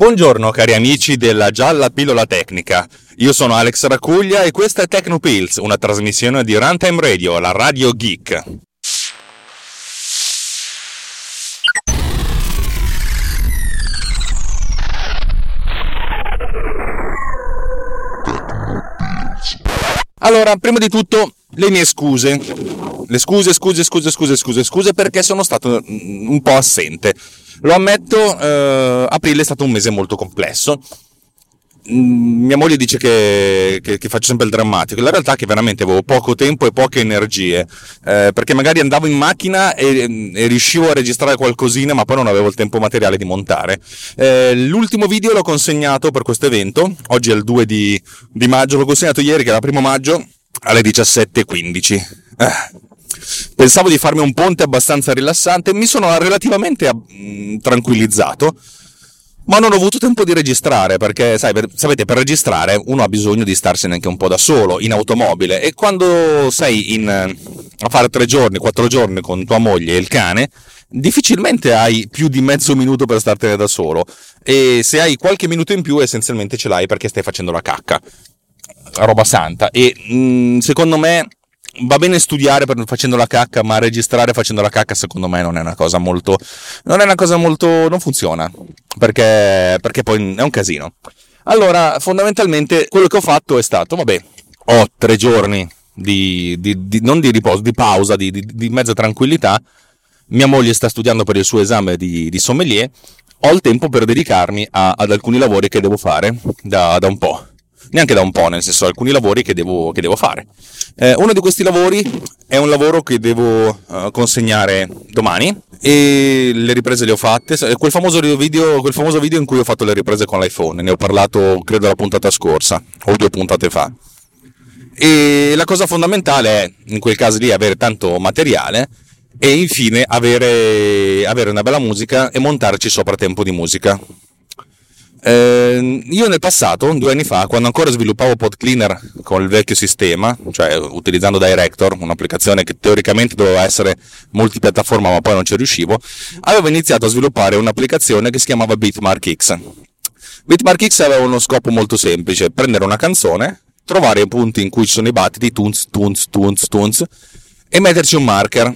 Buongiorno cari amici della gialla pillola tecnica. Io sono Alex Racuglia e questa è TechnoPills, una trasmissione di Runtime Radio, la radio geek. Allora, prima di tutto, le mie scuse. Le scuse, scuse, scuse, scuse, scuse, scuse perché sono stato un po' assente. Lo ammetto, eh, aprile è stato un mese molto complesso. Mm, mia moglie dice che, che, che, faccio sempre il drammatico. La realtà è che veramente avevo poco tempo e poche energie. Eh, perché magari andavo in macchina e, e, riuscivo a registrare qualcosina, ma poi non avevo il tempo materiale di montare. Eh, l'ultimo video l'ho consegnato per questo evento. Oggi è il 2 di, di maggio. L'ho consegnato ieri, che era primo maggio, alle 17.15. Eh pensavo di farmi un ponte abbastanza rilassante, mi sono relativamente mm, tranquillizzato, ma non ho avuto tempo di registrare perché, sai, per, sapete, per registrare uno ha bisogno di starsene anche un po' da solo, in automobile, e quando sei in, a fare tre giorni, quattro giorni con tua moglie e il cane, difficilmente hai più di mezzo minuto per startene da solo, e se hai qualche minuto in più essenzialmente ce l'hai perché stai facendo la cacca. Roba santa. E mh, mm, secondo me va bene studiare per, facendo la cacca, ma registrare facendo la cacca secondo me non è una cosa molto... non è una cosa molto... non funziona, perché, perché poi è un casino. Allora, fondamentalmente quello che ho fatto è stato, vabbè, ho tre giorni di, di, di non di riposo, di pausa, di, di, mezza tranquillità, mia moglie sta studiando per il suo esame di, sommelier, ho il tempo per dedicarmi a, ad alcuni lavori che devo fare da, da un po' neanche da un po', nel senso alcuni lavori che devo, che devo fare. Eh, uno di questi lavori è un lavoro che devo uh, consegnare domani e le riprese le ho fatte. Quel famoso, video, quel famoso video in cui ho fatto le riprese con l'iPhone, ne ho parlato credo la puntata scorsa o due puntate fa. E la cosa fondamentale è, in quel caso lì, avere tanto materiale e infine avere, avere una bella musica e montarci sopra tempo di musica. Eh, io nel passato, due anni fa, quando ancora sviluppavo Pod Cleaner con il vecchio sistema, cioè utilizzando Director, un'applicazione che teoricamente doveva essere multipiattaforma ma poi non ci riuscivo, avevo iniziato a sviluppare un'applicazione che si chiamava Bitmark X. Bitmark X aveva uno scopo molto semplice, prendere una canzone, trovare i punti in cui ci sono i battiti, tunz, tunz, tunz, tunz, e metterci un marker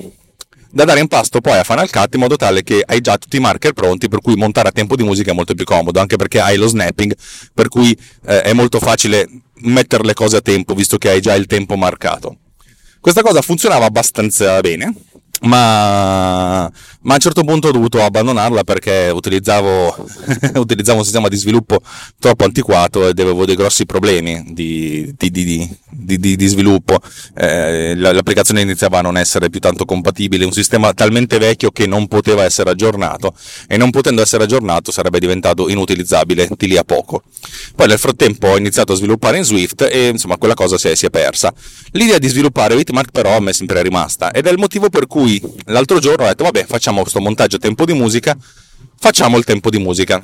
da dare in pasto poi a Final Cut in modo tale che hai già tutti i marker pronti per cui montare a tempo di musica è molto più comodo anche perché hai lo snapping per cui eh, è molto facile mettere le cose a tempo visto che hai già il tempo marcato. Questa cosa funzionava abbastanza bene ma, ma, a un certo punto ho dovuto abbandonarla perché utilizzavo, utilizzavo, un sistema di sviluppo troppo antiquato ed avevo dei grossi problemi di, di, di, di sviluppo. Eh, l'applicazione iniziava a non essere più tanto compatibile, un sistema talmente vecchio che non poteva essere aggiornato e non potendo essere aggiornato sarebbe diventato inutilizzabile di lì a poco. Poi nel frattempo ho iniziato a sviluppare in Swift e insomma quella cosa si è, si è persa. L'idea di sviluppare Bitmark però a me è sempre rimasta ed è il motivo per cui l'altro giorno ho detto vabbè facciamo questo montaggio tempo di musica, facciamo il tempo di musica.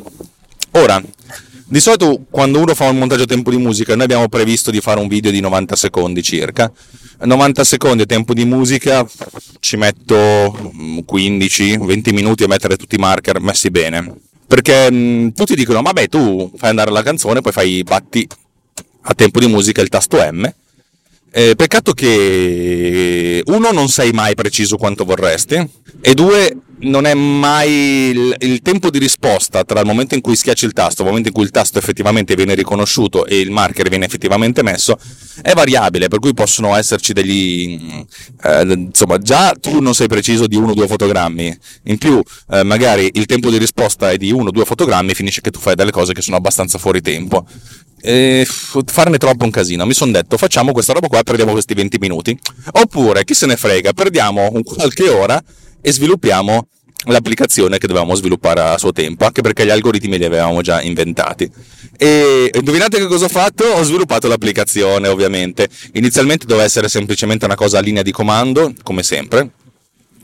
Ora, di solito quando uno fa un montaggio tempo di musica noi abbiamo previsto di fare un video di 90 secondi circa. 90 secondi tempo di musica ci metto 15-20 minuti a mettere tutti i marker messi bene. Perché mh, tutti dicono, vabbè tu fai andare la canzone, poi fai batti a tempo di musica il tasto M eh, peccato che uno non sai mai preciso quanto vorresti e due non è mai il, il, tempo di risposta tra il momento in cui schiacci il tasto il momento in cui il tasto effettivamente viene riconosciuto e il marker viene effettivamente messo è variabile per cui possono esserci degli eh, insomma già tu non sei preciso di uno o due fotogrammi in più eh, magari il tempo di risposta è di uno o due fotogrammi finisce che tu fai delle cose che sono abbastanza fuori tempo e farne troppo un casino. Mi sono detto facciamo questa roba qua e perdiamo questi 20 minuti. Oppure, chi se ne frega, perdiamo qualche ora e sviluppiamo l'applicazione che dovevamo sviluppare a suo tempo, anche perché gli algoritmi li avevamo già inventati. E indovinate che cosa ho fatto? Ho sviluppato l'applicazione, ovviamente. Inizialmente doveva essere semplicemente una cosa a linea di comando, come sempre,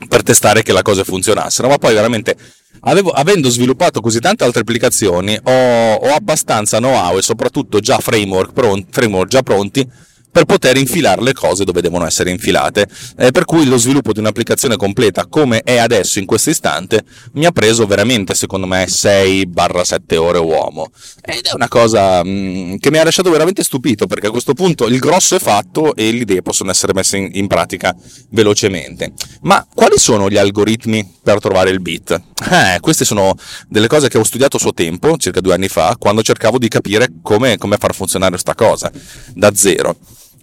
per testare che le cose funzionassero, ma poi veramente Avevo, avendo sviluppato così tante altre applicazioni, ho, ho abbastanza know-how e soprattutto già framework, pronti, framework già pronti per poter infilare le cose dove devono essere infilate. Eh, per cui lo sviluppo di un'applicazione completa come è adesso in questo istante mi ha preso veramente, secondo me, 6-7 ore uomo. Ed è una cosa mh, mm, che mi ha lasciato veramente stupito perché a questo punto il grosso è fatto e le idee possono essere messe in, in pratica velocemente. Ma quali sono gli algoritmi per trovare il beat? Eh, queste sono delle cose che ho studiato a suo tempo, circa due anni fa, quando cercavo di capire come, come far funzionare questa cosa da zero.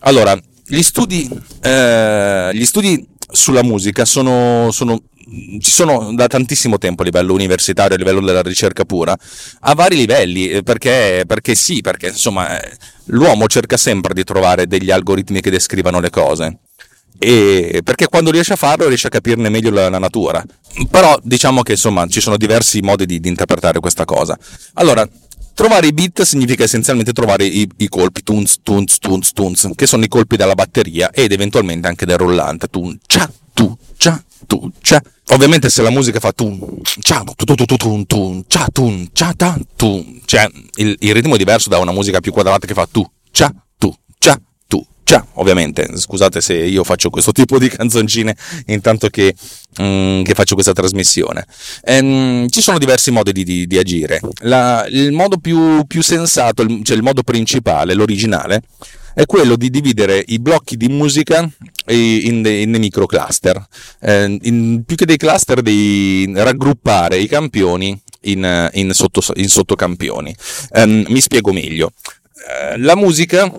Allora, gli studi, eh, gli studi sulla musica sono, sono, ci sono da tantissimo tempo a livello universitario, a livello della ricerca pura, a vari livelli, eh, perché, perché sì, perché insomma eh, l'uomo cerca sempre di trovare degli algoritmi che descrivano le cose. E perché quando riesce a farlo riesce a capirne meglio la, la natura. Però diciamo che insomma ci sono diversi modi di, di interpretare questa cosa. Allora, Trovare i beat significa essenzialmente trovare i, i colpi tunz, tunz, tunz, tunz, che sono i colpi della batteria ed eventualmente anche del rullante. Tun, cia, tu, cia, tu, cia. Ovviamente se la musica fa tun, cia, tu, tu, tu, tu, tun, tun, cia, tun, cia, ta, tun, cioè il, il ritmo è diverso da una musica più quadrata che fa tu, cia, Già, ovviamente, scusate se io faccio questo tipo di canzoncine intanto che, mm, che faccio questa trasmissione. Ehm, ci sono diversi modi di, di, di agire. La, il modo più, più sensato, il, cioè il modo principale, l'originale, è quello di dividere i blocchi di musica in dei, in dei microcluster. Eh, in, più che dei cluster, di raggruppare i campioni in, in, sotto, in sottocampioni. Eh, mi spiego meglio. Eh, la musica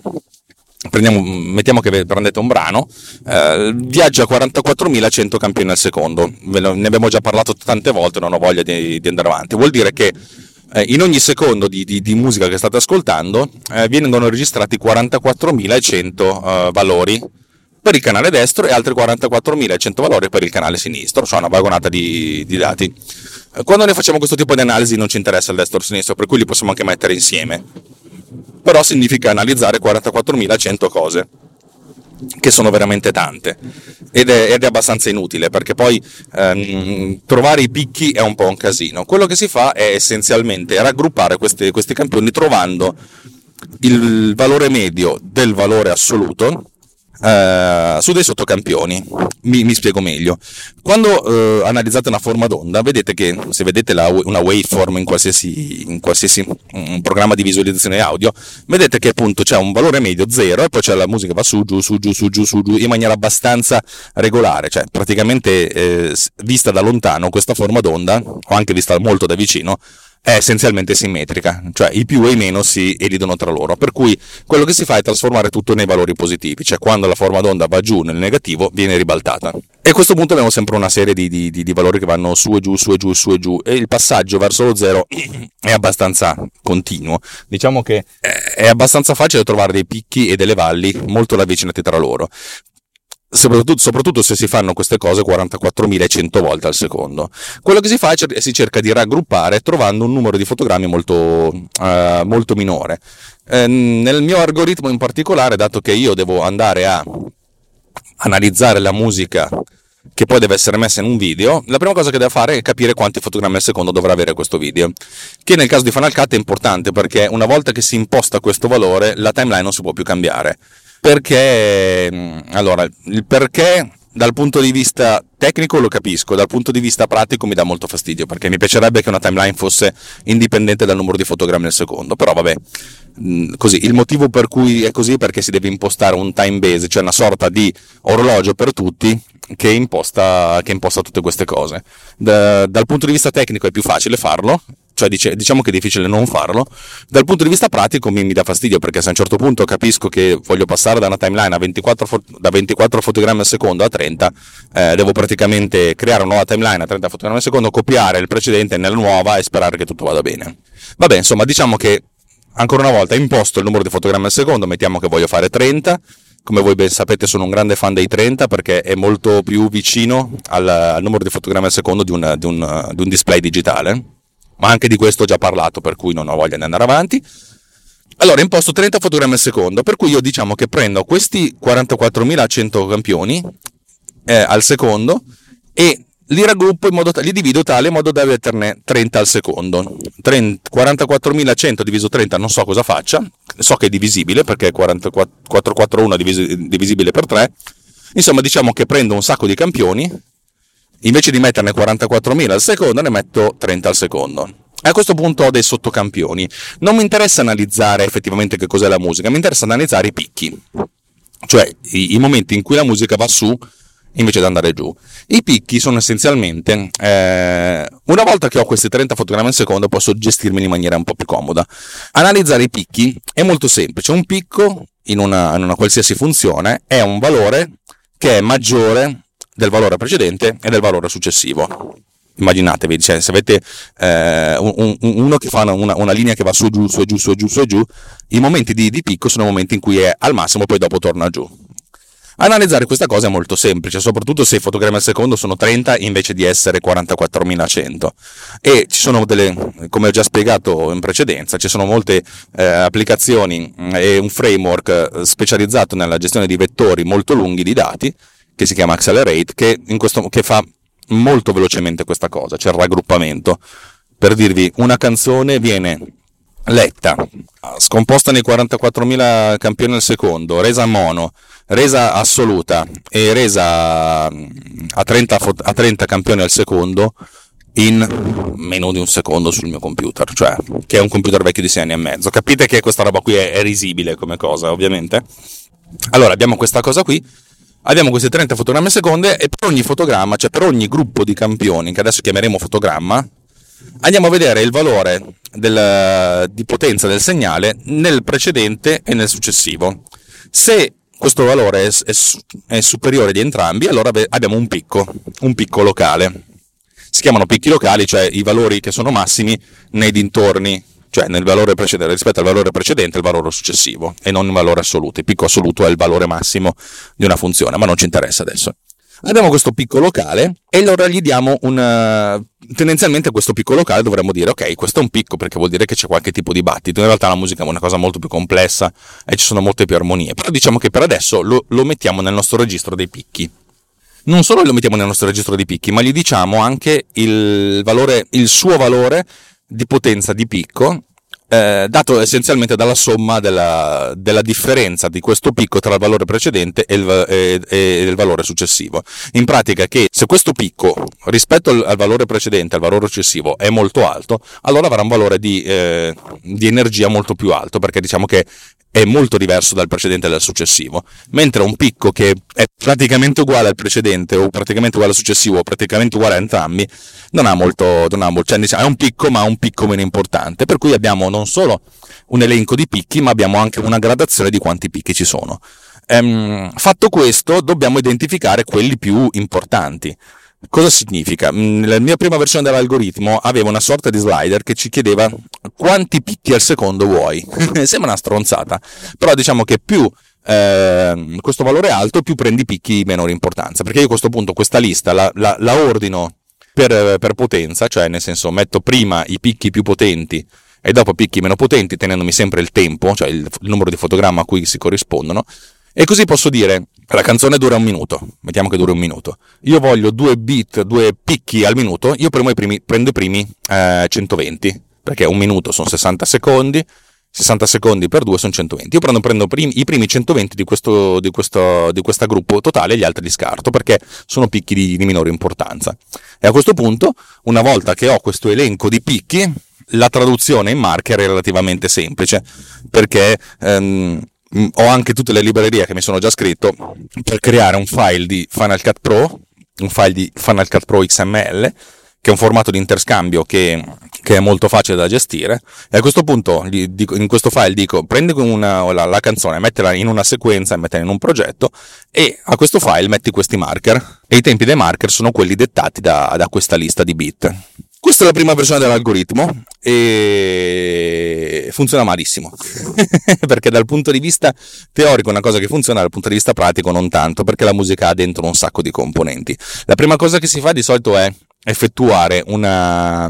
Prendiamo, mettiamo che prendete un brano, eh, viaggia a 44.100 campioni al secondo, ne abbiamo già parlato tante volte, non ho voglia di, di andare avanti, vuol dire che eh, in ogni secondo di, di, di, musica che state ascoltando eh, vengono registrati 44.100 eh, valori per il canale destro e altri 44.100 valori per il canale sinistro, cioè una vagonata di, di dati. Eh, quando noi facciamo questo tipo di analisi non ci interessa il destro o il sinistro, per cui li possiamo anche mettere insieme però significa analizzare 44.100 cose che sono veramente tante ed è, ed è abbastanza inutile perché poi ehm, trovare i picchi è un po' un casino. Quello che si fa è essenzialmente raggruppare questi, questi campioni trovando il valore medio del valore assoluto Uh, su dei sottocampioni. Mi, mi spiego meglio. Quando uh, analizzate una forma d'onda, vedete che se vedete la, una waveform in qualsiasi, in qualsiasi um, programma di visualizzazione audio, vedete che appunto c'è un valore medio 0 e poi c'è la musica va su, giù, su, giù, su, giù, su, giù in maniera abbastanza regolare, cioè praticamente eh, vista da lontano questa forma d'onda, o anche vista molto da vicino, è essenzialmente simmetrica, cioè i più e i meno si elidono tra loro, per cui quello che si fa è trasformare tutto nei valori positivi, cioè quando la forma d'onda va giù nel negativo viene ribaltata. E a questo punto abbiamo sempre una serie di, di, di, valori che vanno su e giù, su e giù, su e giù, e il passaggio verso lo zero è abbastanza continuo. Diciamo che è abbastanza facile trovare dei picchi e delle valli molto ravvicinati tra loro soprattutto, soprattutto, se si fanno queste cose 44.100 volte al secondo. Quello che si fa è che si cerca di raggruppare trovando un numero di fotogrammi molto, uh, molto minore. Eh, nel mio algoritmo in particolare, dato che io devo andare a analizzare la musica che poi deve essere messa in un video, la prima cosa che deve fare è capire quanti fotogrammi al secondo dovrà avere questo video, che nel caso di Final Cut è importante perché una volta che si imposta questo valore la timeline non si può più cambiare perché, mm, allora, il perché dal punto di vista tecnico lo capisco, dal punto di vista pratico mi dà molto fastidio, perché mi piacerebbe che una timeline fosse indipendente dal numero di fotogrammi al secondo, però vabbè, mm, così, il motivo per cui è così è perché si deve impostare un time base, cioè una sorta di orologio per tutti che imposta, che imposta tutte queste cose. Da, dal punto di vista tecnico è più facile farlo, cioè dice, diciamo che è difficile non farlo. Dal punto di vista pratico mi, mi, dà fastidio perché se a un certo punto capisco che voglio passare da una timeline a 24, da 24 fotogrammi al secondo a 30, eh, devo praticamente creare una nuova timeline a 30 fotogrammi al secondo, copiare il precedente nella nuova e sperare che tutto vada bene. Vabbè, insomma, diciamo che ancora una volta imposto il numero di fotogrammi al secondo, mettiamo che voglio fare 30, come voi ben sapete sono un grande fan dei 30 perché è molto più vicino al, al numero di fotogrammi al secondo di un, di, un, di un, display digitale ma anche di questo ho già parlato, per cui non ho voglia di andare avanti. Allora, imposto 30 fotogrammi al secondo, per cui io diciamo che prendo questi 44.100 campioni eh, al secondo e li raggruppo in modo tale, li divido tale in modo da averne 30 al secondo. 44.100 diviso 30 non so cosa faccia, so che è divisibile perché 441 è divisibile per 3, insomma diciamo che prendo un sacco di campioni, invece di metterne 44.000 al secondo ne metto 30 al secondo. A questo punto ho dei sottocampioni. Non mi interessa analizzare effettivamente che cos'è la musica, mi interessa analizzare i picchi, cioè i, i momenti in cui la musica va su invece di andare giù. I picchi sono essenzialmente, eh, una volta che ho questi 30 fotogrammi al secondo posso gestirmi in maniera un po' più comoda. Analizzare i picchi è molto semplice, un picco in una, in una qualsiasi funzione è un valore che è maggiore del valore precedente e del valore successivo. Immaginatevi, cioè, se avete eh, un, un, uno che fa una, una, linea che va su, giù, su, giù, su, giù, su giù, i momenti di, di picco sono i momenti in cui è al massimo, poi dopo torna giù Analizzare questa cosa è molto semplice, soprattutto se i fotogrammi al secondo sono 30 invece di essere 44.100. E ci sono delle, come ho già spiegato in precedenza, ci sono molte eh, applicazioni mm, e un framework eh, specializzato nella gestione di vettori molto lunghi di dati, che si chiama Accelerate, che, questo, che fa molto velocemente questa cosa, cioè il raggruppamento. Per dirvi, una canzone viene letta, scomposta nei 44.000 campioni al secondo, resa mono, resa assoluta e resa mm, a 30, a 30 campioni al secondo in meno di un secondo sul mio computer, cioè che è un computer vecchio di 6 anni e mezzo. Capite che questa roba qui è risibile come cosa, ovviamente. Allora, abbiamo questa cosa qui, abbiamo questi 30 fotogrammi al secondo e per ogni fotogramma, cioè per ogni gruppo di campioni, che adesso chiameremo fotogramma, andiamo a vedere il valore del, di potenza del segnale nel precedente e nel successivo. Se questo valore è, è, è superiore di entrambi, allora abbiamo un picco, un picco locale. Si chiamano picchi locali, cioè i valori che sono massimi nei dintorni, cioè nel valore precedente, rispetto al valore precedente al valore successivo, e non il valore assoluto. Il picco assoluto è il valore massimo di una funzione, ma non ci interessa adesso. Abbiamo questo picco locale e allora gli diamo un... Tendenzialmente a questo picco locale dovremmo dire ok, questo è un picco perché vuol dire che c'è qualche tipo di battito. In realtà la musica è una cosa molto più complessa e ci sono molte più armonie. Però diciamo che per adesso lo, lo mettiamo nel nostro registro dei picchi. Non solo lo mettiamo nel nostro registro dei picchi, ma gli diciamo anche il, valore, il suo valore di potenza di picco eh, dato essenzialmente dalla somma della, della, differenza di questo picco tra il valore precedente e il, e, e il, valore successivo. In pratica che se questo picco rispetto al, al, valore precedente, al valore successivo, è molto alto, allora avrà un valore di, eh, di energia molto più alto, perché diciamo che è molto diverso dal precedente e dal successivo, mentre un picco che è praticamente uguale al precedente o praticamente uguale al successivo o praticamente uguale a entrambi non ha molto, non ha molto cioè diciamo, è un picco ma un picco meno importante, per cui abbiamo non solo un elenco di picchi ma abbiamo anche una gradazione di quanti picchi ci sono. Ehm, fatto questo dobbiamo identificare quelli più importanti. Cosa significa? Nella mm, mia prima versione dell'algoritmo aveva una sorta di slider che ci chiedeva quanti picchi al secondo vuoi. Sembra una stronzata, però diciamo che più eh, questo valore è alto, più prendi picchi di minore importanza. Perché io a questo punto questa lista la, la, la ordino per, per potenza, cioè nel senso metto prima i picchi più potenti e dopo picchi meno potenti, tenendomi sempre il tempo, cioè il, il numero di fotogramma a cui si corrispondono, e così posso dire la canzone dura un minuto, mettiamo che duri un minuto. Io voglio due beat, due picchi al minuto, io prendo i primi, prendo i primi eh, 120, perché un minuto sono 60 secondi, 60 secondi per due sono 120. Io prendo, prendo prim- i primi 120 di questo, di, questo, di gruppo totale e gli altri li scarto perché sono picchi di, di minore importanza. E a questo punto, una volta che ho questo elenco di picchi, la traduzione in marker è relativamente semplice perché ehm, ho anche tutte le librerie che mi sono già scritto per creare un file di Final Cut Pro, un file di Final Cut Pro XML, che è un formato di interscambio che, che è molto facile da gestire. E a questo punto, in questo file dico, prendi una, la, la, canzone, mettila in una sequenza mettila in un progetto, e a questo file metti questi marker. E i tempi dei marker sono quelli dettati da, da questa lista di bit. Questa è la prima versione dell'algoritmo e funziona malissimo, perché dal punto di vista teorico è una cosa che funziona, dal punto di vista pratico non tanto, perché la musica ha dentro un sacco di componenti. La prima cosa che si fa di solito è effettuare una,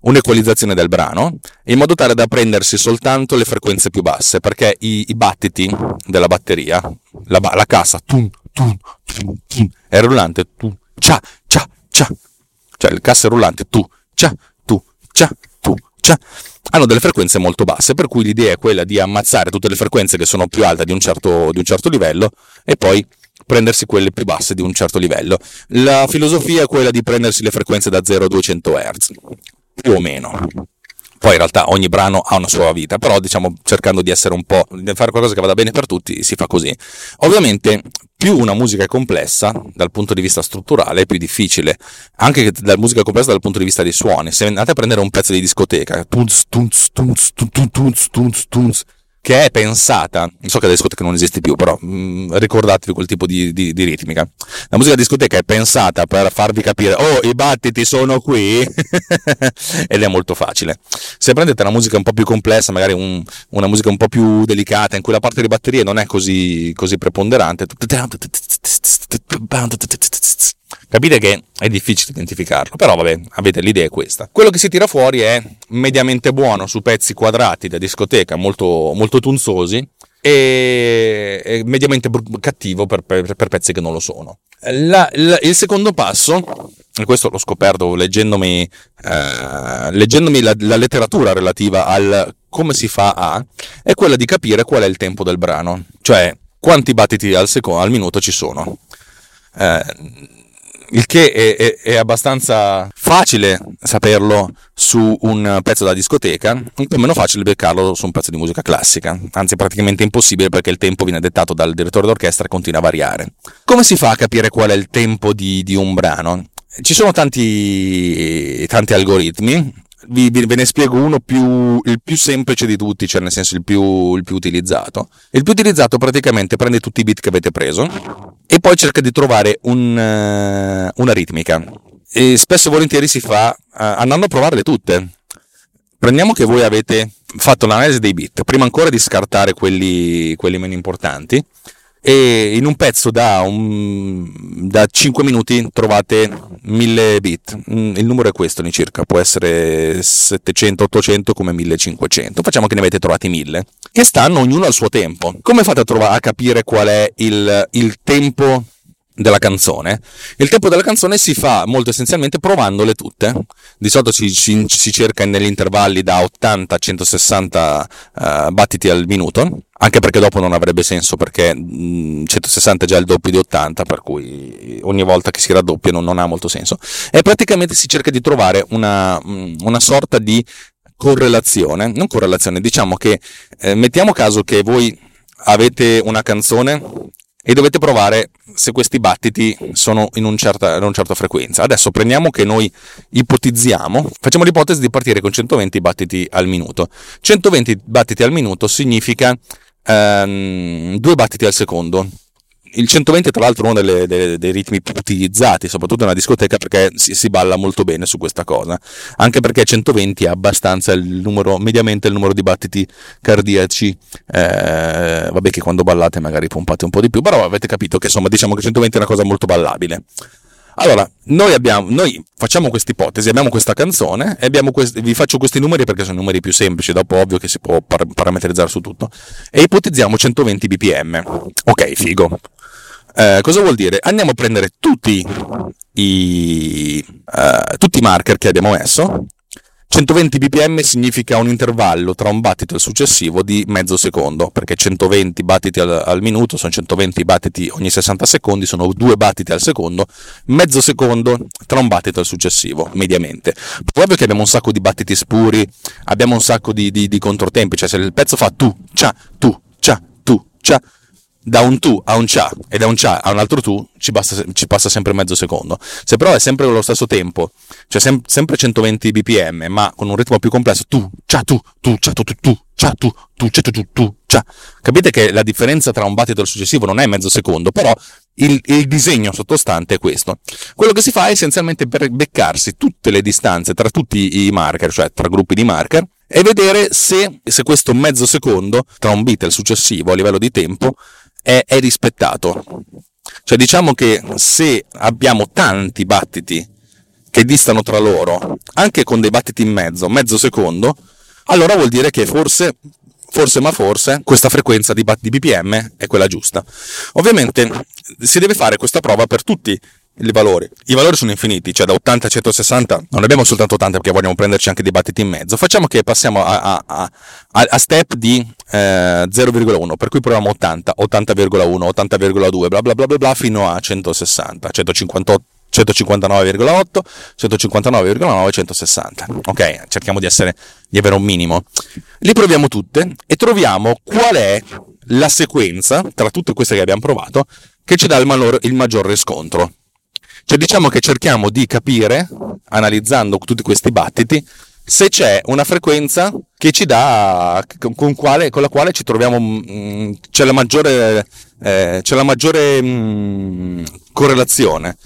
un'equalizzazione del brano in modo tale da prendersi soltanto le frequenze più basse, perché i, i battiti della batteria, la, la cassa, tum, tum, tum, tum, è rullante, tum, cia, cia, cia, cioè il cassa rullante tu, cia, tu, cia, tu, cia, hanno delle frequenze molto basse, per cui l'idea è quella di ammazzare tutte le frequenze che sono più alte di un certo, di un certo livello e poi prendersi quelle più basse di un certo livello. La filosofia è quella di prendersi le frequenze da 0 a 200 Hz, più o meno. Poi in realtà ogni brano ha una sua vita, però diciamo cercando di essere un po', di fare qualcosa che vada bene per tutti, si fa così. Ovviamente più una musica è complessa dal punto di vista strutturale è più difficile, anche la musica complessa dal punto di vista dei suoni. Se andate a prendere un pezzo di discoteca, tunz, tunz, tunz, tunz, tunz, tunz, tunz, che è pensata, so che la discoteca non esiste più, però mh, mm, ricordatevi quel tipo di, di, di, ritmica. La musica discoteca è pensata per farvi capire, oh, i battiti sono qui, ed è molto facile. Se prendete una musica un po' più complessa, magari un, una musica un po' più delicata, in cui la parte di batterie non è così, così preponderante, Capite che è difficile identificarlo, però vabbè, avete l'idea è questa. Quello che si tira fuori è mediamente buono su pezzi quadrati da discoteca, molto, molto tunzosi, e, mediamente cattivo per, per, per, pezzi che non lo sono. La, la, il secondo passo, e questo l'ho scoperto leggendomi, eh, leggendomi la, la letteratura relativa al come si fa a, è quella di capire qual è il tempo del brano, cioè quanti battiti al, secondo, al minuto ci sono. Eh, il che è, è, è, abbastanza facile saperlo su un pezzo da discoteca, un po' meno facile beccarlo su un pezzo di musica classica, anzi praticamente impossibile perché il tempo viene dettato dal direttore d'orchestra e continua a variare. Come si fa a capire qual è il tempo di, di un brano? Ci sono tanti, tanti algoritmi, vi, ve ne spiego uno più, il più semplice di tutti, cioè nel senso il più, il più utilizzato. Il più utilizzato praticamente prende tutti i bit che avete preso e poi cerca di trovare un, uh, una ritmica. E spesso e volentieri si fa uh, andando a provarle tutte. Prendiamo che voi avete fatto l'analisi dei bit, prima ancora di scartare quelli, quelli meno importanti, e in un pezzo da, un, da 5 minuti trovate 1000 bit. Mm, il numero è questo all'incirca, può essere 700, 800 come 1500. Facciamo che ne avete trovati 1000, che stanno ognuno al suo tempo. Come fate a, trovare, a capire qual è il, il tempo della canzone. Il tempo della canzone si fa molto essenzialmente provandole tutte. Di solito si, si, si cerca negli intervalli da 80 a 160 uh, battiti al minuto, anche perché dopo non avrebbe senso perché mh, 160 è già il doppio di 80, per cui ogni volta che si raddoppia non, non ha molto senso. E praticamente si cerca di trovare una, una sorta di correlazione, non correlazione, diciamo che eh, mettiamo caso che voi avete una canzone e dovete provare se questi battiti sono in, un certa, in una certa frequenza. Adesso prendiamo che noi ipotizziamo, facciamo l'ipotesi di partire con 120 battiti al minuto. 120 battiti al minuto significa ehm, 2 battiti al secondo il 120 tra l'altro è uno delle, delle, dei ritmi più utilizzati, soprattutto nella discoteca, perché si, si, balla molto bene su questa cosa. Anche perché 120 è abbastanza il numero, mediamente il numero di battiti cardiaci. Eh, vabbè che quando ballate magari pompate un po' di più, però avete capito che insomma diciamo che 120 è una cosa molto ballabile. Allora, noi, abbiamo, noi facciamo questa ipotesi, abbiamo questa canzone, abbiamo questi, vi faccio questi numeri perché sono numeri più semplici, dopo ovvio che si può par- parametrizzare su tutto, e ipotizziamo 120 bpm. Ok, figo. Eh, cosa vuol dire? Andiamo a prendere tutti i, uh, tutti i marker che abbiamo messo 120 bpm significa un intervallo tra un battito e il successivo di mezzo secondo, perché 120 battiti al, al, minuto sono 120 battiti ogni 60 secondi, sono due battiti al secondo, mezzo secondo tra un battito e il successivo, mediamente. Poi ovvio che abbiamo un sacco di battiti spuri, abbiamo un sacco di, di, di controtempi, cioè se il pezzo fa tu, cia, tu, cia, tu, cia, da un tu a un cia e da un cia a un altro tu ci, basta, ci, passa sempre mezzo secondo. Se però è sempre allo stesso tempo, cioè sem- sempre 120 bpm, ma con un ritmo più complesso, tu, cia, tu, tu, cia, tu, tu, tu, cia, tu, tu, cia, tu, tu, tu, cia. Capite che la differenza tra un battito e il successivo non è mezzo secondo, però il, il, disegno sottostante è questo. Quello che si fa è essenzialmente per beccarsi tutte le distanze tra tutti i marker, cioè tra gruppi di marker, e vedere se, se questo mezzo secondo tra un bit e il successivo a livello di tempo è, è rispettato. Cioè diciamo che se abbiamo tanti battiti che distano tra loro, anche con dei battiti in mezzo, mezzo secondo, allora vuol dire che forse, forse ma forse, questa frequenza di, BPM è quella giusta. Ovviamente si deve fare questa prova per tutti i valori. I valori sono infiniti, cioè da 80 a 160 non abbiamo soltanto 80 perché vogliamo prenderci anche dei battiti in mezzo. Facciamo che passiamo a, a, a, a step di eh, 0,1, per cui proviamo 80, 80,1, 80,2, bla bla bla bla bla fino a 160, 158. 159,8, 159,9, 160. Ok, cerchiamo di, essere, di avere un minimo. Li proviamo tutte e troviamo qual è la sequenza tra tutte queste che abbiamo provato che ci dà il, malore, il maggior riscontro. Cioè diciamo che cerchiamo di capire, analizzando tutti questi battiti, se c'è una frequenza che ci dà, con, quale, con la quale ci troviamo, mh, mm, c'è la maggiore, eh, c'è la maggiore mh, mm, correlazione.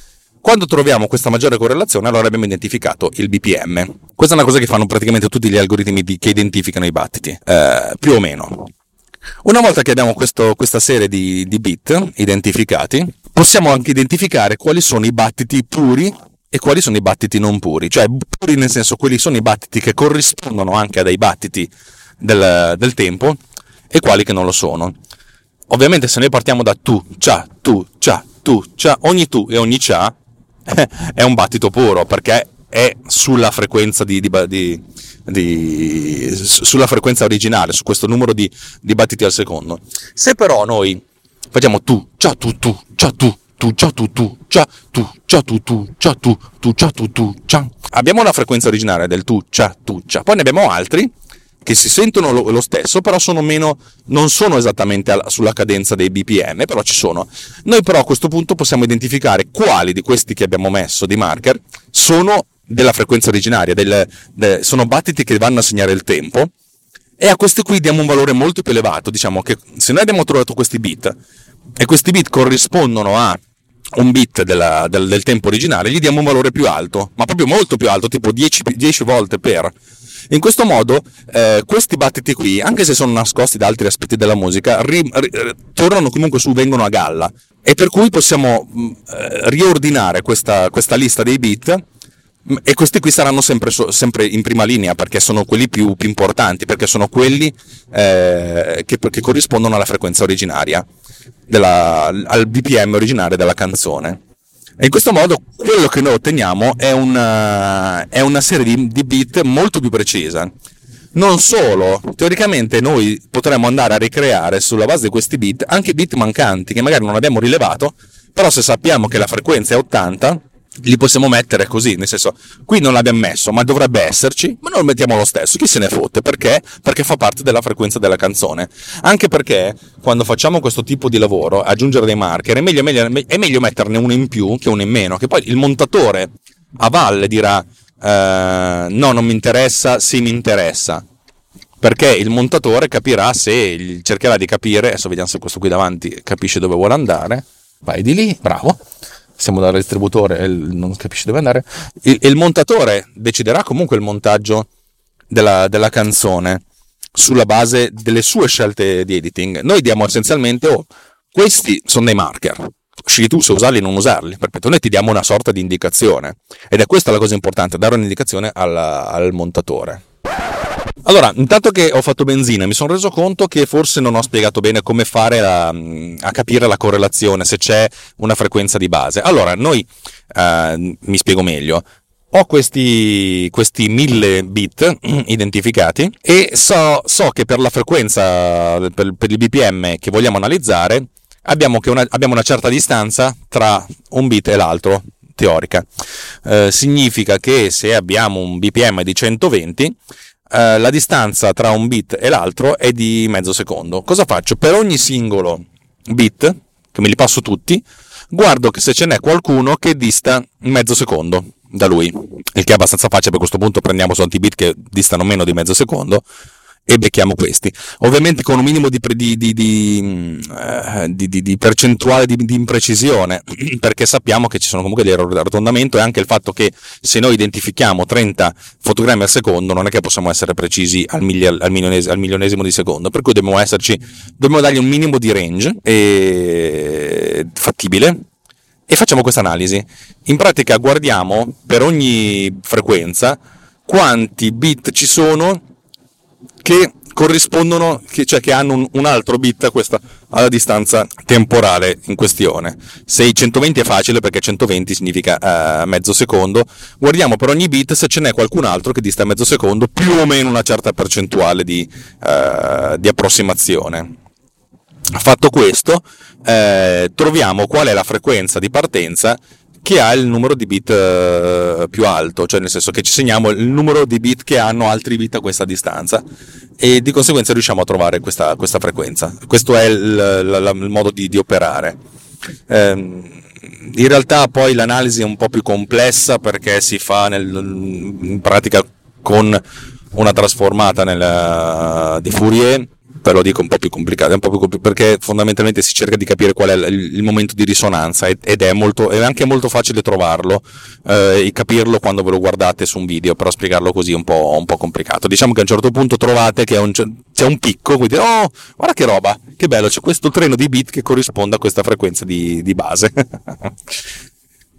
Quando troviamo questa maggiore correlazione, allora abbiamo identificato il BPM. Questa è una cosa che fanno praticamente tutti gli algoritmi di, che identificano i battiti, eh, più o meno. Una volta che abbiamo questo, questa serie di, di bit identificati, possiamo anche identificare quali sono i battiti puri e quali sono i battiti non puri, cioè puri nel senso quelli sono i battiti che corrispondono anche a dei battiti del, del tempo e quali che non lo sono. Ovviamente se noi partiamo da tu, cia, tu, cia, tu, cia, ogni tu e ogni cia è un battito puro perché è sulla frequenza di, di, di, sulla frequenza originale, su questo numero di, di battiti al secondo. Se però noi Facciamo tu, già tu, tu, già tu, tu, già tu, tu, già tu, già tu, tu, già tu, tu, già tu, tu, già. Abbiamo la frequenza originale del tu, già, tu, già. Poi ne abbiamo altri che si sentono lo, lo stesso, però sono meno, non sono esattamente alla, sulla cadenza dei BPM, però ci sono. Noi però a questo punto possiamo identificare quali di questi che abbiamo messo di marker sono della frequenza originaria, del, de, sono battiti che vanno a segnare il tempo, e a questi qui diamo un valore molto più elevato. Diciamo che se noi abbiamo trovato questi bit e questi bit corrispondono a un bit della, del, del, tempo originale, gli diamo un valore più alto, ma proprio molto più alto, tipo 10, 10 volte per. In questo modo, eh, questi battiti qui, anche se sono nascosti da altri aspetti della musica, ri, ri, tornano comunque su, vengono a galla. E per cui possiamo mh, mm, eh, riordinare questa, questa lista dei bit e questi qui saranno sempre, sempre, in prima linea perché sono quelli più, più importanti, perché sono quelli eh, che, che, corrispondono alla frequenza originaria, della, al BPM originario della canzone. E in questo modo quello che noi otteniamo è una, è una serie di, di bit molto più precisa. Non solo, teoricamente noi potremmo andare a ricreare sulla base di questi bit anche bit mancanti che magari non abbiamo rilevato, però se sappiamo che la frequenza è 80, li possiamo mettere così, nel senso, qui non l'abbiamo messo, ma dovrebbe esserci, ma non lo mettiamo lo stesso, chi se ne fotte, perché? Perché fa parte della frequenza della canzone. Anche perché quando facciamo questo tipo di lavoro, aggiungere dei marker, è meglio, meglio, è meglio metterne uno in più che uno in meno, che poi il montatore a valle dirà eh, no, non mi interessa, sì mi interessa. Perché il montatore capirà se cercherà di capire, adesso vediamo se questo qui davanti capisce dove vuole andare. Vai di lì, bravo siamo dal distributore e non capisci dove andare, il, il montatore deciderà comunque il montaggio della, della, canzone sulla base delle sue scelte di editing. Noi diamo essenzialmente, oh, questi sono dei marker, scegli tu se usarli o non usarli, perfetto, noi ti diamo una sorta di indicazione ed è questa la cosa importante, dare un'indicazione al, al montatore. Allora, intanto che ho fatto benzina, mi sono reso conto che forse non ho spiegato bene come fare a, a capire la correlazione, se c'è una frequenza di base. Allora, noi, eh, mi spiego meglio, ho questi, questi 1000 bit identificati e so, so, che per la frequenza, per, per, il BPM che vogliamo analizzare, abbiamo, una, abbiamo una certa distanza tra un bit e l'altro, teorica. Eh, significa che se abbiamo un BPM di 120, eh, la distanza tra un bit e l'altro è di mezzo secondo. Cosa faccio? Per ogni singolo bit, che me li passo tutti, guardo che se ce n'è qualcuno che dista mezzo secondo da lui, il che è abbastanza facile, per questo punto prendiamo soltanto i bit che distano meno di mezzo secondo e becchiamo questi. Ovviamente con un minimo di, di, di, uh, di percentuale di, imprecisione, perché sappiamo che ci sono comunque degli errori di arrotondamento e anche il fatto che se noi identifichiamo 30 fotogrammi al secondo non è che possiamo essere precisi al, miglia, al, milionesimo, al milionesimo di secondo, per cui dobbiamo, esserci, dobbiamo dargli un minimo di range e... fattibile e facciamo questa analisi. In pratica guardiamo per ogni frequenza quanti bit ci sono che corrispondono, che, cioè che hanno un, un altro bit questa, alla distanza temporale in questione. Se i 120 è facile perché 120 significa uh, mezzo secondo, guardiamo per ogni bit se ce n'è qualcun altro che dista mezzo secondo più o meno una certa percentuale di, uh, di approssimazione. Fatto questo, eh, troviamo qual è la frequenza di partenza che ha il numero di bit eh, più alto, cioè nel senso che ci segniamo il numero di bit che hanno altri bit a questa distanza e di conseguenza riusciamo a trovare questa, questa frequenza. Questo è il, il, il modo di, di operare. Eh, in realtà poi l'analisi è un po' più complessa perché si fa nel, in pratica con una trasformata nel, di Fourier ve lo dico un po' più complicato, po' più perché fondamentalmente si cerca di capire qual è il, il momento di risonanza ed è, molto, è, anche molto facile trovarlo eh, e capirlo quando ve lo guardate su un video, però spiegarlo così è un po', un po complicato. Diciamo che a un certo punto trovate che un, c'è un picco, quindi oh, guarda che roba, che bello, c'è questo treno di bit che corrisponde a questa frequenza di, di base.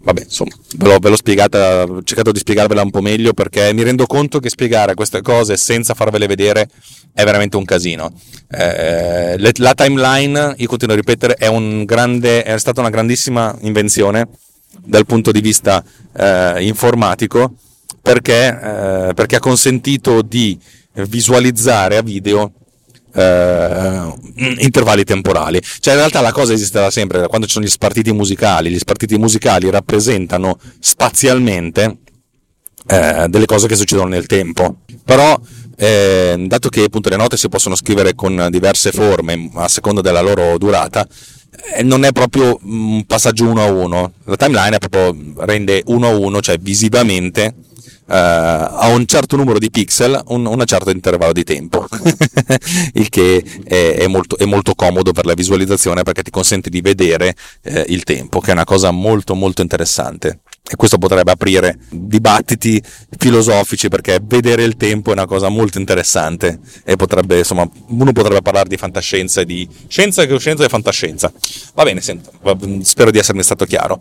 vabbè, insomma, ve l'ho, ve l'ho, spiegata, ho cercato di spiegarvela un po' meglio perché mi rendo conto che spiegare queste cose senza farvele vedere è veramente un casino. Eh, la timeline, io continuo a ripetere, è, un grande, è stata una grandissima invenzione dal punto di vista eh, informatico perché, eh, perché ha consentito di visualizzare a video Uh, intervalli temporali. Cioè, in realtà la cosa esiste da sempre, quando ci sono gli spartiti musicali, gli spartiti musicali rappresentano spazialmente uh, delle cose che succedono nel tempo. Però, eh, dato che appunto le note si possono scrivere con diverse forme a seconda della loro durata, eh, non è proprio un passaggio uno a uno. La timeline proprio, rende uno a uno, cioè visivamente uh, a un certo numero di pixel un, un certo intervallo di tempo, il che è, è, molto, è, molto, comodo per la visualizzazione perché ti consente di vedere uh, il tempo, che è una cosa molto molto interessante. E questo potrebbe aprire dibattiti filosofici perché vedere il tempo è una cosa molto interessante e potrebbe, insomma, uno potrebbe parlare di fantascienza e di scienza, scienza e fantascienza. Va bene, sento, spero di essermi stato chiaro.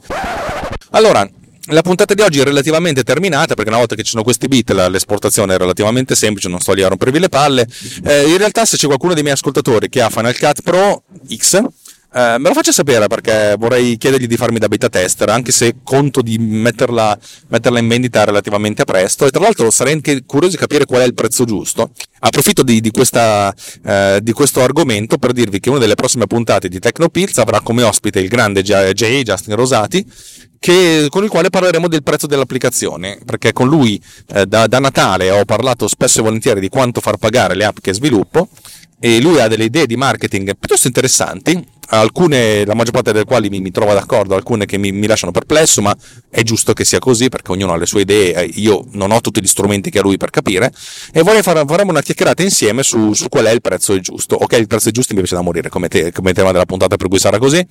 Allora, la puntata di oggi è relativamente terminata perché una volta che ci sono questi bit l'esportazione è relativamente semplice, non sto lì a rompervi le palle. Eh, in realtà se c'è qualcuno dei miei ascoltatori che ha Final Cut Pro X, eh, me lo faccia sapere perché vorrei chiedergli di farmi da beta tester, anche se conto di metterla, metterla in vendita relativamente presto. E tra l'altro sarei anche curioso di capire qual è il prezzo giusto. Approfitto di, di, questa, eh, di questo argomento per dirvi che una delle prossime puntate di Tecnopills avrà come ospite il grande J. Justin Rosati, che, con il quale parleremo del prezzo dell'applicazione, perché con lui eh, da, da, Natale ho parlato spesso e volentieri di quanto far pagare le app che sviluppo e lui ha delle idee di marketing piuttosto interessanti, alcune, la maggior parte delle quali mi, mi trovo d'accordo, alcune che mi, mi, lasciano perplesso, ma è giusto che sia così perché ognuno ha le sue idee, eh, io non ho tutti gli strumenti che ha lui per capire e vorrei fare, una chiacchierata insieme su, su, qual è il prezzo giusto. Ok, il prezzo giusto mi piace da morire come, te, come tema della puntata per cui sarà così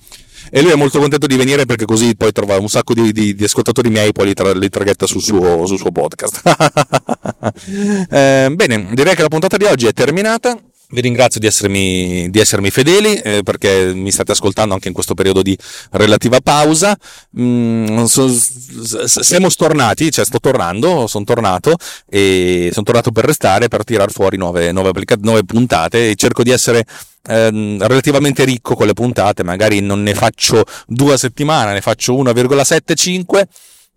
e lui è molto contento di venire perché così poi trova un sacco di, di, di ascoltatori miei e poi li, tra, li traghetta sul suo, sul suo podcast. eh, bene, direi che la puntata di oggi è terminata. Vi ringrazio di essermi, di essermi fedeli eh, perché mi state ascoltando anche in questo periodo di relativa pausa. Mm, so, siamo stornati, cioè sto tornando, sono tornato e sono tornato per restare, per tirar fuori nuove, nuove, nuove puntate e cerco di essere eh, relativamente ricco con le puntate, magari non ne faccio due a settimana, ne faccio 1,75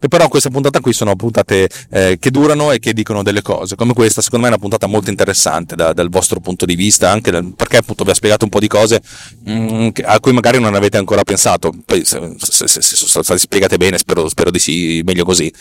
però queste puntate qui sono puntate eh, che durano e che dicono delle cose, come questa secondo me è una puntata molto interessante da, dal vostro punto di vista, anche dal, perché appunto vi ha spiegato un po' di cose mh, mm, a cui magari non avete ancora pensato, poi se, se sono state spiegate bene spero, spero di sì, meglio così.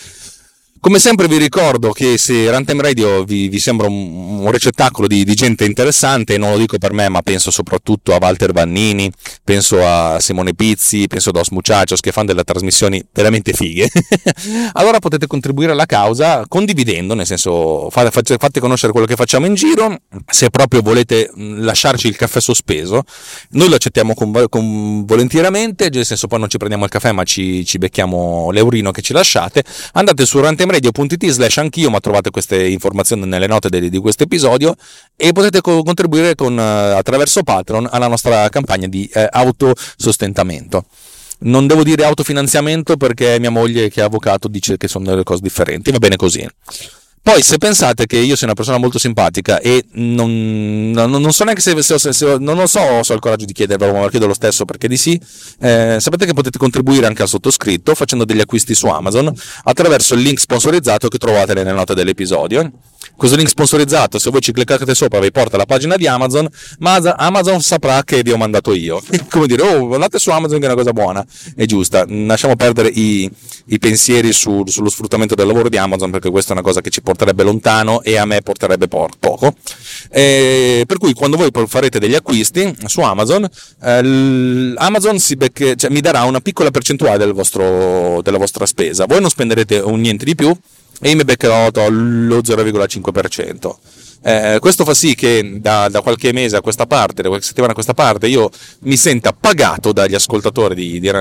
Come sempre vi ricordo che se Runtime Radio vi, vi sembra un, un recettacolo di, di, gente interessante, non lo dico per me, ma penso soprattutto a Walter Vannini, penso a Simone Pizzi, penso ad Os Muchachos che fanno delle trasmissioni veramente fighe, allora potete contribuire alla causa condividendo, nel senso fate, fate, conoscere quello che facciamo in giro, se proprio volete lasciarci il caffè sospeso, noi lo accettiamo con, con volentieramente, nel senso poi non ci prendiamo il caffè ma ci, ci becchiamo l'eurino che ci lasciate, andate su Runtime radio.it slash anch'io, ma trovate queste informazioni nelle note di, di questo episodio e potete co- contribuire con, uh, attraverso Patreon alla nostra campagna di uh, autosostentamento. Non devo dire autofinanziamento perché mia moglie che è avvocato dice che sono delle cose differenti, va bene così. Poi, se pensate che io sia una persona molto simpatica e non, non, non so neanche se, se, se, se, non so ho il coraggio di chiedervelo, ma lo chiedo lo stesso perché di sì, eh, sapete che potete contribuire anche al sottoscritto facendo degli acquisti su Amazon attraverso il link sponsorizzato che trovate nelle note dell'episodio. Questo link sponsorizzato, se voi ci cliccate sopra, vi porta alla pagina di Amazon, ma Amazon saprà che vi ho mandato io. Come dire, oh, andate su Amazon che è una cosa buona e giusta. Lasciamo perdere i, i pensieri su, sullo sfruttamento del lavoro di Amazon perché questa è una cosa che ci porterebbe lontano e a me porterebbe por- poco. Eh, per cui quando voi farete degli acquisti su Amazon, eh, Amazon becche, cioè, mi darà una piccola percentuale del vostro, della vostra spesa. Voi non spenderete un niente di più e io mi beccherò lo 0,5%. Eh, questo fa sì che da, da, qualche mese a questa parte, da qualche settimana a questa parte, io mi senta pagato dagli ascoltatori di, di,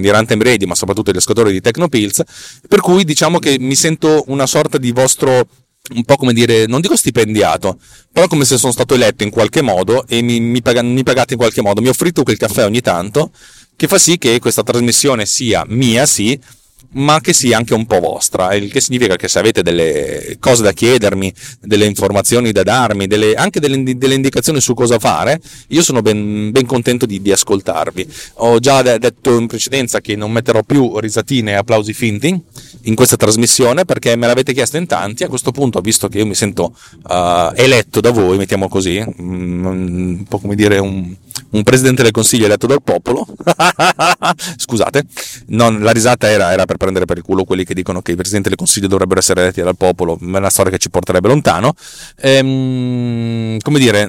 di Runtime Radio, ma soprattutto dagli ascoltatori di Tecnopills, per cui diciamo che mi sento una sorta di vostro un po' come dire, non dico stipendiato, però come se sono stato eletto in qualche modo e mi, mi, paga, mi pagate in qualche modo, mi offrite quel caffè ogni tanto, che fa sì che questa trasmissione sia mia, sì, ma che sia anche un po' vostra, il che significa che se avete delle cose da chiedermi, delle informazioni da darmi, delle, anche delle, delle, indicazioni su cosa fare, io sono ben, ben contento di, di, ascoltarvi. Ho già detto in precedenza che non metterò più risatine e applausi finti in questa trasmissione perché me l'avete chiesto in tanti, a questo punto, visto che io mi sento uh, eletto da voi, mettiamo così, mm, un po' come dire un, un presidente del consiglio eletto dal popolo, scusate, non, la risata era, era per prendere per il culo quelli che dicono che i presidenti del consiglio dovrebbero essere eletti dal popolo, è una storia che ci porterebbe lontano. Ehm, come dire,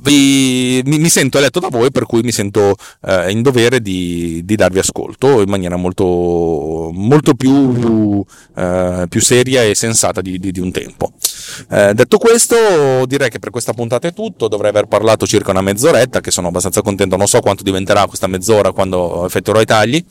vi, mi, mi, sento eletto da voi, per cui mi sento eh, in dovere di, di, darvi ascolto in maniera molto, molto più, eh, più, seria e sensata di, di, di un tempo. Eh, detto questo, direi che per questa puntata è tutto. Dovrei aver parlato circa una mezz'oretta, che sono abbastanza contento. Non so quanto diventerà questa mezz'ora quando effettuerò i tagli.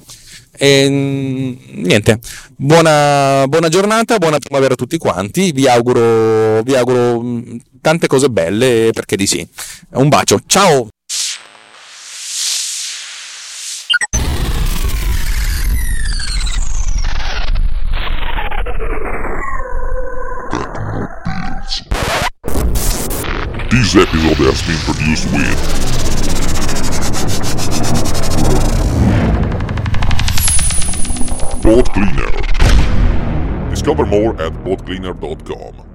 E niente, buona, buona, giornata, buona primavera a tutti quanti. Vi auguro, vi auguro mm, tante cose belle perché di sì. Un bacio, ciao! This episode has been produced with Boat Cleaner. Discover more at boatcleaner.com.